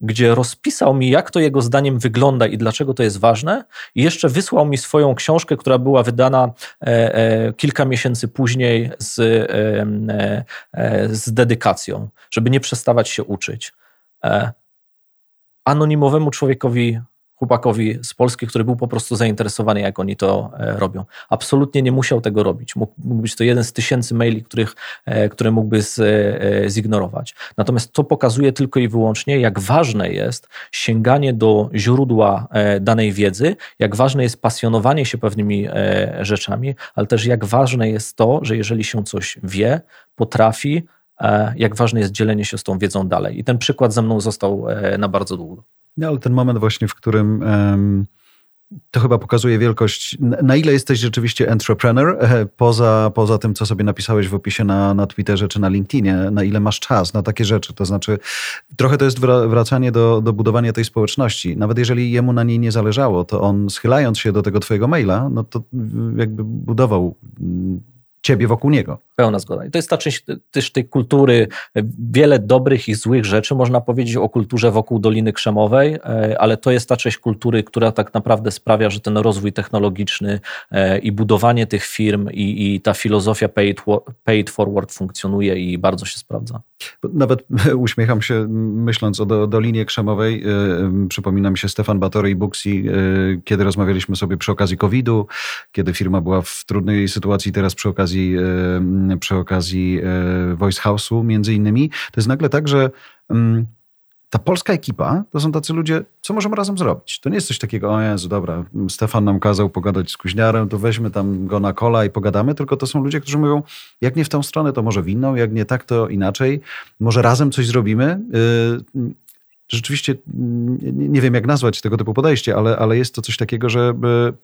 gdzie rozpisał mi, jak to jego zdaniem wygląda i dlaczego to jest ważne, i jeszcze wysłał mi swoją książkę, która była wydana e, e, kilka miesięcy później z, e, e z dedykacją, żeby nie przestawać się uczyć. E, anonimowemu człowiekowi chłopakowi z Polski, który był po prostu zainteresowany, jak oni to e, robią. Absolutnie nie musiał tego robić. Mógł, mógł być to jeden z tysięcy maili, których, e, które mógłby z, e, zignorować. Natomiast to pokazuje tylko i wyłącznie, jak ważne jest sięganie do źródła danej wiedzy, jak ważne jest pasjonowanie się pewnymi rzeczami, ale też jak ważne jest to, że jeżeli się coś wie, potrafi, jak ważne jest dzielenie się z tą wiedzą dalej. I ten przykład ze mną został na bardzo długo. No, ale ten moment właśnie, w którym um, to chyba pokazuje wielkość, na ile jesteś rzeczywiście entrepreneur, e, poza, poza tym, co sobie napisałeś w opisie na, na Twitterze czy na LinkedInie, na ile masz czas na takie rzeczy. To znaczy, trochę to jest wracanie do, do budowania tej społeczności. Nawet jeżeli jemu na niej nie zależało, to on schylając się do tego twojego maila, no to jakby budował ciebie wokół niego. Pełna zgoda. I to jest ta część też tej kultury, wiele dobrych i złych rzeczy można powiedzieć o kulturze wokół Doliny Krzemowej, e, ale to jest ta część kultury, która tak naprawdę sprawia, że ten rozwój technologiczny e, i budowanie tych firm i, i ta filozofia pay it forward funkcjonuje i bardzo się sprawdza. Nawet uśmiecham się myśląc o Dolinie Krzemowej. E, przypomina mi się Stefan Batory i Buxi, kiedy rozmawialiśmy sobie przy okazji COVID-u, kiedy firma była w trudnej sytuacji, teraz przy okazji przy okazji e, Voice House'u między innymi, to jest nagle tak, że mm, ta polska ekipa to są tacy ludzie, co możemy razem zrobić. To nie jest coś takiego, o Jezu, dobra, Stefan nam kazał pogadać z Kuźniarem, to weźmy tam go na kola i pogadamy, tylko to są ludzie, którzy mówią, jak nie w tą stronę, to może w inną, jak nie tak, to inaczej. Może razem coś zrobimy. Y, rzeczywiście nie wiem, jak nazwać tego typu podejście, ale, ale jest to coś takiego, że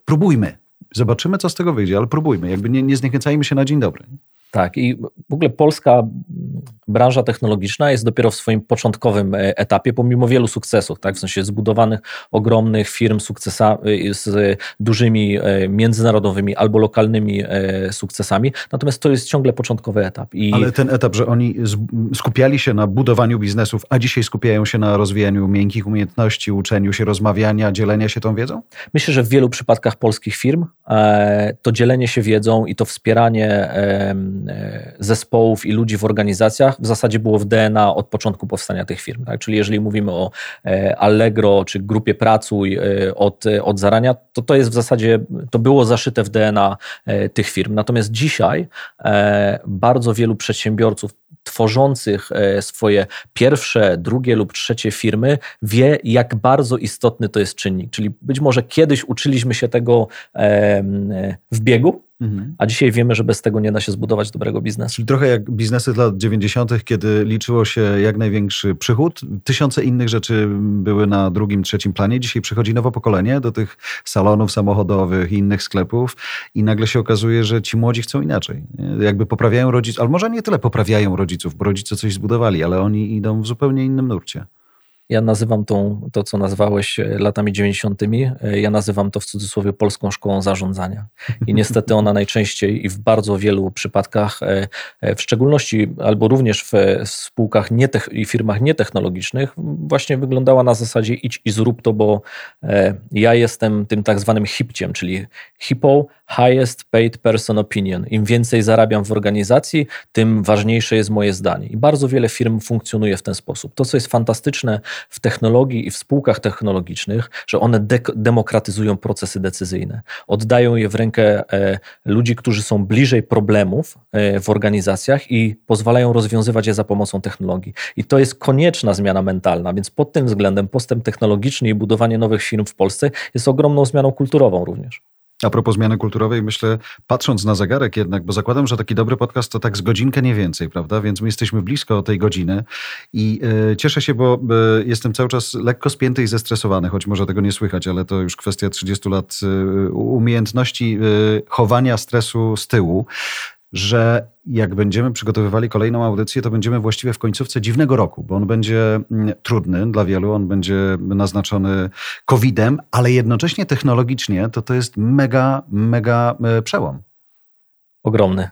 próbujmy. Zobaczymy, co z tego wyjdzie, ale próbujmy. Jakby nie, nie zniechęcajmy się na dzień dobry. Tak, i w ogóle polska branża technologiczna jest dopiero w swoim początkowym e, etapie, pomimo wielu sukcesów, tak? w sensie zbudowanych ogromnych firm sukcesa, e, z dużymi e, międzynarodowymi albo lokalnymi sukcesami, natomiast to jest ciągle początkowy etap. I... Ale ten etap, że oni skupiali się na budowaniu biznesów, a dzisiaj skupiają się na rozwijaniu miękkich umiejętności, uczeniu się, rozmawiania, dzielenia się tą wiedzą? Myślę, że w wielu przypadkach polskich firm to dzielenie się wiedzą i to wspieranie zespołów i ludzi w organizacjach w zasadzie było w DNA od początku powstania tych firm. Tak? Czyli jeżeli mówimy o e, Allegro czy grupie Pracuj e, od, od zarania, to to jest w zasadzie, to było zaszyte w DNA e, tych firm. Natomiast dzisiaj bardzo wielu przedsiębiorców tworzących swoje pierwsze, drugie lub trzecie firmy wie, jak bardzo istotny to jest czynnik. Czyli być może kiedyś uczyliśmy się tego w biegu, Mhm. A dzisiaj wiemy, że bez tego nie da się zbudować dobrego biznesu. Czyli trochę jak biznesy z lat 90., kiedy liczyło się jak największy przychód. Tysiące innych rzeczy były na drugim, trzecim planie. Dzisiaj przychodzi nowe pokolenie do tych salonów samochodowych i innych sklepów i nagle się okazuje, że ci młodzi chcą inaczej. Jakby poprawiają rodziców, ale może nie tyle poprawiają rodziców, bo rodzice coś zbudowali, ale oni idą w zupełnie innym nurcie. Ja nazywam tą, to, co nazwałeś e, latami 90., e, ja nazywam to w cudzysłowie polską szkołą zarządzania. I niestety ona najczęściej i w bardzo wielu przypadkach, e, w szczególności albo również w spółkach i firmach nietechnologicznych, właśnie wyglądała na zasadzie idź i zrób to, bo ja jestem tym tak zwanym hipciem, czyli HIPO, Highest Paid Person Opinion. Im więcej zarabiam w organizacji, tym ważniejsze jest moje zdanie. I bardzo wiele firm funkcjonuje w ten sposób. To, co jest fantastyczne w technologii i w spółkach technologicznych, że one de demokratyzują procesy decyzyjne. Oddają je w rękę e, ludzi, którzy są bliżej problemów e, w organizacjach i pozwalają rozwiązywać je za pomocą technologii. I to jest konieczna zmiana mentalna, więc pod tym względem postęp technologiczny i budowanie nowych firm w Polsce jest ogromną zmianą kulturową również. A propos zmiany kulturowej, myślę, patrząc na zegarek jednak, bo zakładam, że taki dobry podcast to tak z godzinkę nie więcej, prawda? Więc my jesteśmy blisko tej godziny i y, cieszę się, bo y, jestem cały czas lekko spięty i zestresowany, choć może tego nie słychać, ale to już kwestia 30 lat y, umiejętności chowania stresu z tyłu że jak będziemy przygotowywali kolejną audycję, to będziemy właściwie w końcówce dziwnego roku, bo on będzie mm, trudny dla wielu, on będzie naznaczony COVID-em, ale jednocześnie technologicznie to to jest mega, mega e, przełom. Ogromny.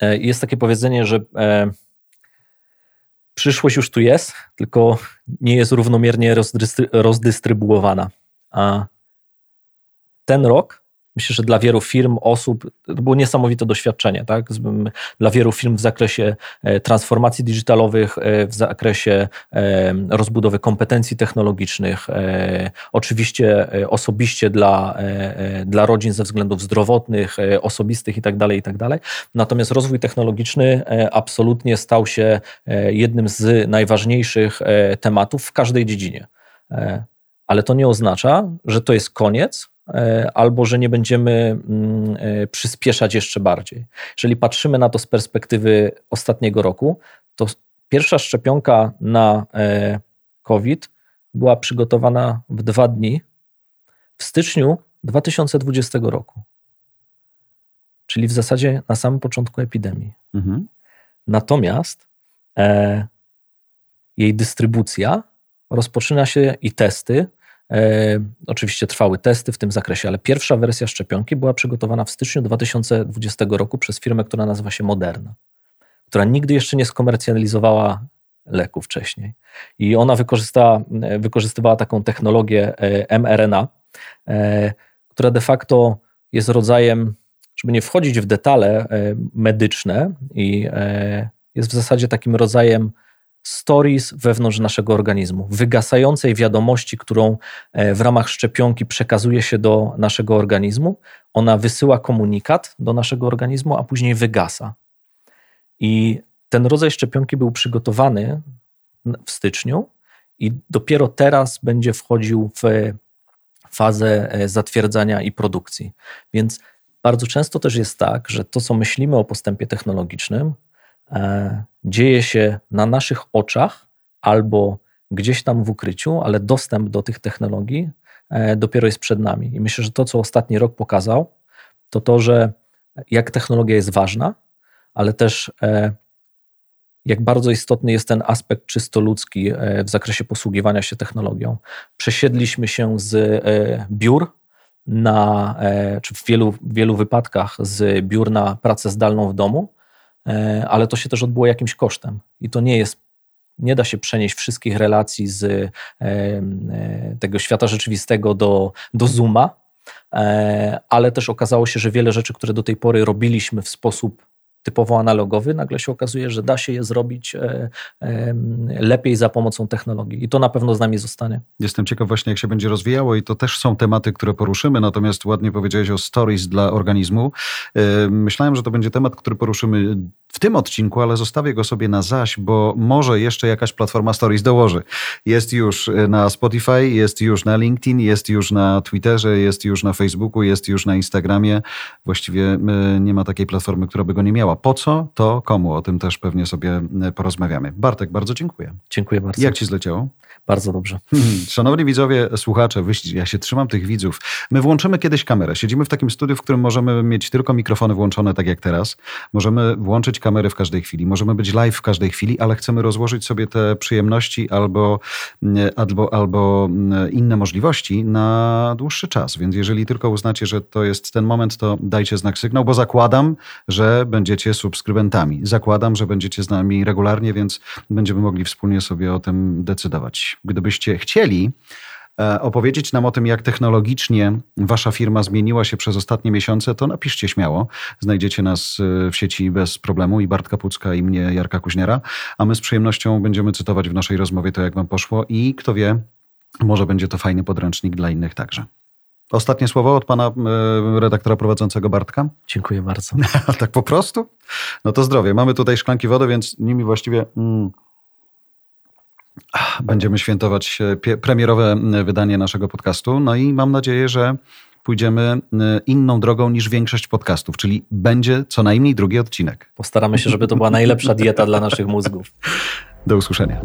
E, jest takie powiedzenie, że e, przyszłość już tu jest, tylko nie jest równomiernie rozdystrybuowana. A ten rok Myślę, że dla wielu firm, osób to było niesamowite doświadczenie. Tak? Dla wielu firm w zakresie e, transformacji digitalowych, e, w zakresie e, rozbudowy kompetencji technologicznych, oczywiście osobiście dla, dla rodzin ze względów zdrowotnych, osobistych itd., tak itd. Tak Natomiast rozwój technologiczny absolutnie stał się jednym z najważniejszych tematów w każdej dziedzinie. Ale to nie oznacza, że to jest koniec, albo że nie będziemy mm, e, przyspieszać jeszcze bardziej. Jeżeli patrzymy na to z perspektywy ostatniego roku, to pierwsza szczepionka na e, COVID była przygotowana w dwa dni w styczniu 2020 roku. Czyli w zasadzie na samym początku epidemii. Mhm. Natomiast e, jej dystrybucja rozpoczyna się i testy E, oczywiście trwały testy w tym zakresie, ale pierwsza wersja szczepionki była przygotowana w styczniu 2020 roku przez firmę, która nazywa się Moderna, która nigdy jeszcze nie skomercjalizowała leku wcześniej. I ona wykorzystywała taką technologię e, mRNA, e, która de facto jest rodzajem, żeby nie wchodzić w detale e, medyczne, i jest w zasadzie takim rodzajem stories wewnątrz naszego organizmu, wygasającej wiadomości, którą w ramach szczepionki przekazuje się do naszego organizmu. Ona wysyła komunikat do naszego organizmu, a później wygasa. I ten rodzaj szczepionki był przygotowany w styczniu i dopiero teraz będzie wchodził w fazę e, zatwierdzania i produkcji. Więc bardzo często też jest tak, że to, co myślimy o postępie technologicznym, e, dzieje się na naszych oczach albo gdzieś tam w ukryciu, ale dostęp do tych technologii e, dopiero jest przed nami. I myślę, że to, co ostatni rok pokazał, to to, że jak technologia jest ważna, ale też jak bardzo istotny jest ten aspekt czysto ludzki e, w zakresie posługiwania się technologią. Przesiedliśmy się z e, biur na, e, czy w wielu, wielu wypadkach z biur na pracę zdalną w domu, ale to się też odbyło jakimś kosztem. I to nie jest, nie da się przenieść wszystkich relacji z tego świata rzeczywistego do, do Zooma, ale też okazało się, że wiele rzeczy, które do tej pory robiliśmy w sposób typowo analogowy, nagle się okazuje, że da się je zrobić e, e, lepiej za pomocą technologii. I to na pewno z nami zostanie. Jestem ciekaw właśnie, jak się będzie rozwijało i to też są tematy, które poruszymy, natomiast ładnie powiedziałeś o stories dla organizmu. E, myślałem, że to będzie temat, który poruszymy w tym odcinku, ale zostawię go sobie na zaś, bo może jeszcze jakaś platforma Stories dołoży. Jest już na Spotify, jest już na LinkedIn, jest już na Twitterze, jest już na Facebooku, jest już na Instagramie. Właściwie nie ma takiej platformy, która by go nie miała. Po co, to komu? O tym też pewnie sobie porozmawiamy. Bartek, bardzo dziękuję. Dziękuję bardzo. Jak ci zleciało? Bardzo dobrze. Szanowni widzowie, słuchacze, ja się trzymam tych widzów. My włączymy kiedyś kamerę. Siedzimy w takim studiu, w którym możemy mieć tylko mikrofony włączone, tak jak teraz. Możemy włączyć kamery w każdej chwili. Możemy być live w każdej chwili, ale chcemy rozłożyć sobie te przyjemności albo, albo, albo inne możliwości na dłuższy czas. Więc jeżeli tylko uznacie, że to jest ten moment, to dajcie znak sygnał, bo zakładam, że będziecie subskrybentami. Zakładam, że będziecie z nami regularnie, więc będziemy mogli wspólnie sobie o tym decydować. Gdybyście chcieli opowiedzieć nam o tym, jak technologicznie wasza firma zmieniła się przez ostatnie miesiące, to napiszcie śmiało. Znajdziecie nas e, w sieci bez problemu i Bartka Pucka i mnie, Jarka Kuźniera, a my z przyjemnością będziemy cytować w naszej rozmowie to, jak wam poszło i kto wie, może będzie to fajny podręcznik dla innych także. Ostatnie słowo od pana e, redaktora prowadzącego Bartka. Dziękuję bardzo. tak po prostu? No to zdrowie. Mamy tutaj szklanki wody, więc nimi właściwie... Mm, Będziemy świętować e, premierowe wydanie naszego podcastu. No i mam nadzieję, że pójdziemy inną drogą niż większość podcastów, czyli będzie co najmniej drugi odcinek. Postaramy się, żeby to była najlepsza dieta dla naszych mózgów. Do usłyszenia.